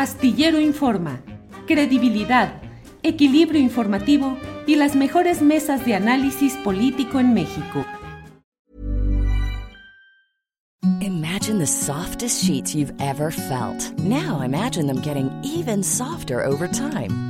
Astillero Informa, credibilidad, equilibrio informativo y las mejores mesas de análisis político en México. Imagine the softest sheets you've ever felt. Now imagine them getting even softer over time.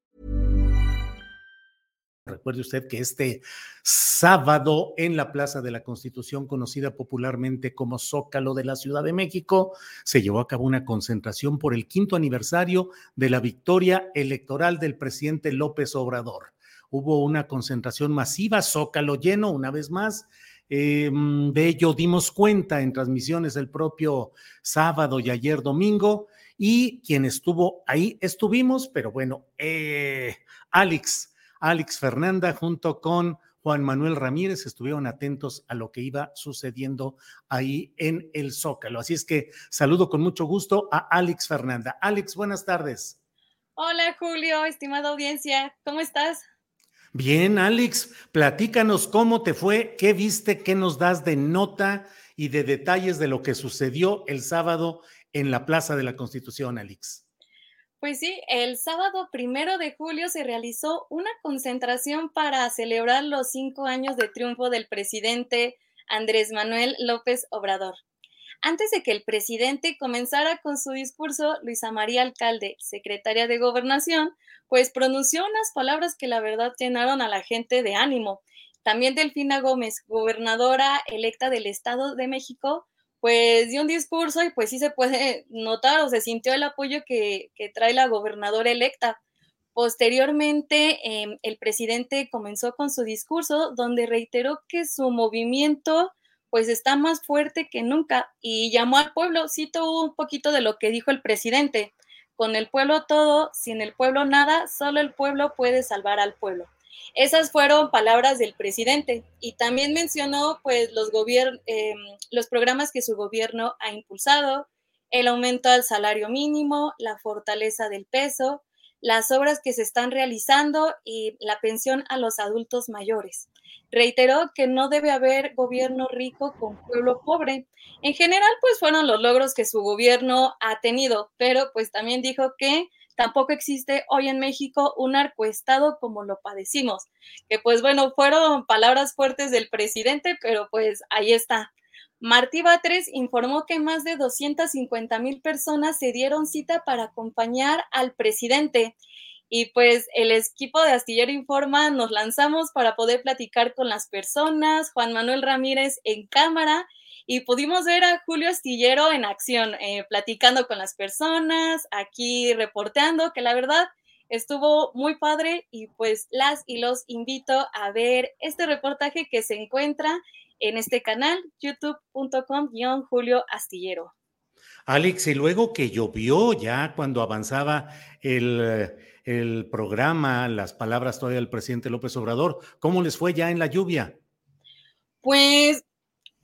Recuerde usted que este sábado en la Plaza de la Constitución, conocida popularmente como Zócalo de la Ciudad de México, se llevó a cabo una concentración por el quinto aniversario de la victoria electoral del presidente López Obrador. Hubo una concentración masiva, Zócalo lleno una vez más. Eh, de ello dimos cuenta en transmisiones el propio sábado y ayer domingo. Y quien estuvo ahí, estuvimos, pero bueno, eh, Alex Alex Fernanda junto con Juan Manuel Ramírez estuvieron atentos a lo que iba sucediendo ahí en el Zócalo. Así es que saludo con mucho gusto a Alex Fernanda. Alex, buenas tardes. Hola Julio, estimada audiencia, ¿cómo estás? Bien, Alex, platícanos cómo te fue, qué viste, qué nos das de nota y de detalles de lo que sucedió el sábado en la Plaza de la Constitución, Alex. Pues sí, el sábado primero de julio se realizó una concentración para celebrar los cinco años de triunfo del presidente Andrés Manuel López Obrador. Antes de que el presidente comenzara con su discurso, Luisa María Alcalde, secretaria de Gobernación, pues pronunció unas palabras que la verdad llenaron a la gente de ánimo. También Delfina Gómez, gobernadora electa del Estado de México, pues dio un discurso y pues sí se puede notar o se sintió el apoyo que, trae la gobernadora electa. Posteriormente, em, el presidente comenzó con su discurso donde reiteró que su movimiento pues está más fuerte que nunca y llamó al pueblo, cito un poquito de lo que dijo el presidente, con el pueblo todo, sin el pueblo nada, solo el pueblo puede salvar al pueblo. Esas fueron palabras del presidente y también mencionó pues los, eh, los programas que su gobierno ha impulsado, el aumento al salario mínimo, la fortaleza del peso, las obras que se están realizando y la pensión a los adultos mayores. Reiteró que no debe haber gobierno rico con pueblo pobre. En general, pues fueron los logros que su gobierno ha tenido, pero pues también dijo que tampoco existe hoy en México un arcoestado como lo padecimos. Que pues bueno, fueron palabras fuertes del presidente, pero pues ahí está. Martí Batres informó que más de 250 mil personas se dieron cita para acompañar al presidente. Y pues el equipo de Astillero Informa nos lanzamos para poder platicar con las personas, Juan Manuel Ramírez en cámara y pudimos ver a Julio Astillero en acción, eh, platicando con las personas, aquí reporteando, que la verdad estuvo muy padre y pues las y los invito a ver este reportaje que se encuentra en este canal, youtube.com-julio astillero. Alex, y luego que llovió ya cuando avanzaba el, el programa, las palabras todavía del presidente López Obrador, ¿cómo les fue ya en la lluvia? Pues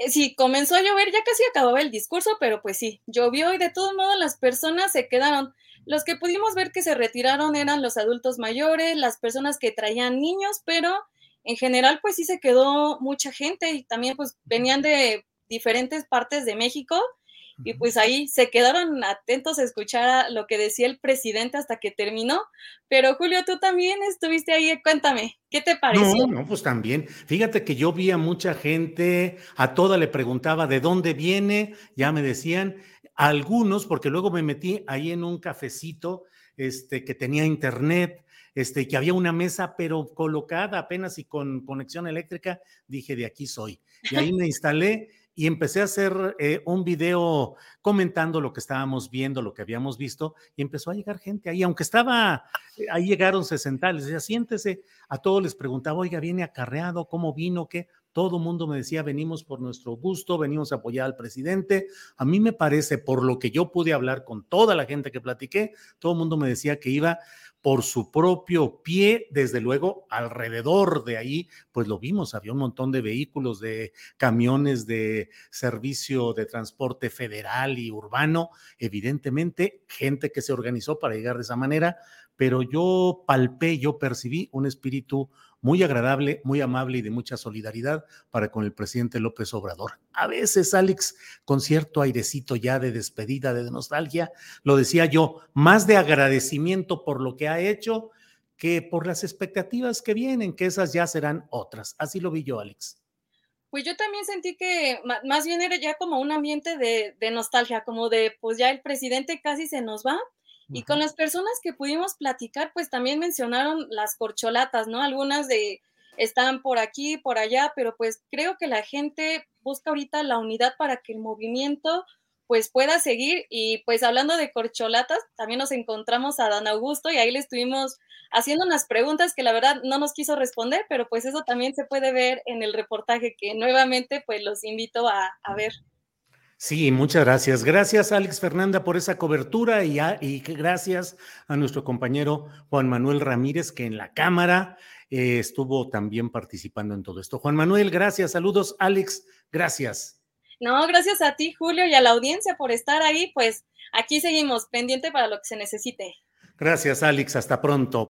sí, comenzó a llover, ya casi acababa el discurso, pero pues sí, llovió y de todos modos las personas se quedaron. Los que pudimos ver que se retiraron eran los adultos mayores, las personas que traían niños, pero en general pues sí se quedó mucha gente y también pues venían de diferentes partes de México y pues ahí se quedaron atentos a escuchar lo que decía el presidente hasta que terminó. Pero Julio, tú también estuviste ahí, cuéntame, ¿qué te pareció? No, no, pues también. Fíjate que yo vi a mucha gente, a toda le preguntaba de dónde viene, ya me decían, algunos, porque luego me metí ahí en un cafecito este, que tenía internet, este, que había una mesa, pero colocada apenas y con conexión eléctrica, dije, de aquí soy. Y ahí me instalé y empecé a hacer eh, un video comentando lo que estábamos viendo, lo que habíamos visto, y empezó a llegar gente ahí, aunque estaba, eh, ahí llegaron 60, les decía, siéntese, a todos les preguntaba, oiga, ¿viene acarreado? ¿Cómo vino? ¿Qué? Todo el mundo me decía, venimos por nuestro gusto, venimos a apoyar al presidente. A mí me parece, por lo que yo pude hablar con toda la gente que platiqué, todo el mundo me decía que iba por su propio pie, desde luego alrededor de ahí, pues lo vimos, había un montón de vehículos, de camiones de servicio de transporte federal y urbano, evidentemente gente que se organizó para llegar de esa manera, pero yo palpé, yo percibí un espíritu muy agradable, muy amable y de mucha solidaridad para con el presidente López Obrador. A veces, Alex, con cierto airecito ya de despedida, de nostalgia, lo decía yo, más de agradecimiento por lo que ha hecho que por las expectativas que vienen, que esas ya serán otras. Así lo vi yo, Alex. Pues yo también sentí que más bien era ya como un ambiente de, de nostalgia, como de, pues ya el presidente casi se nos va, y con las personas que pudimos platicar, pues también mencionaron las corcholatas, ¿no? Algunas de están por aquí, por allá, pero pues creo que la gente busca ahorita la unidad para que el movimiento pues pueda seguir y pues hablando de corcholatas, también nos encontramos a Dan Augusto y ahí le estuvimos haciendo unas preguntas que la verdad no nos quiso responder, pero pues eso también se puede ver en el reportaje que nuevamente pues los invito a, a ver. Sí, muchas gracias. Gracias, Alex Fernanda, por esa cobertura y, y gracias a nuestro compañero Juan Manuel Ramírez, que en la Cámara eh, estuvo también participando en todo esto. Juan Manuel, gracias. Saludos, Alex, gracias. No, gracias a ti, Julio, y a la audiencia por estar ahí. Pues aquí seguimos, pendiente para lo que se necesite. Gracias, Alex. Hasta pronto.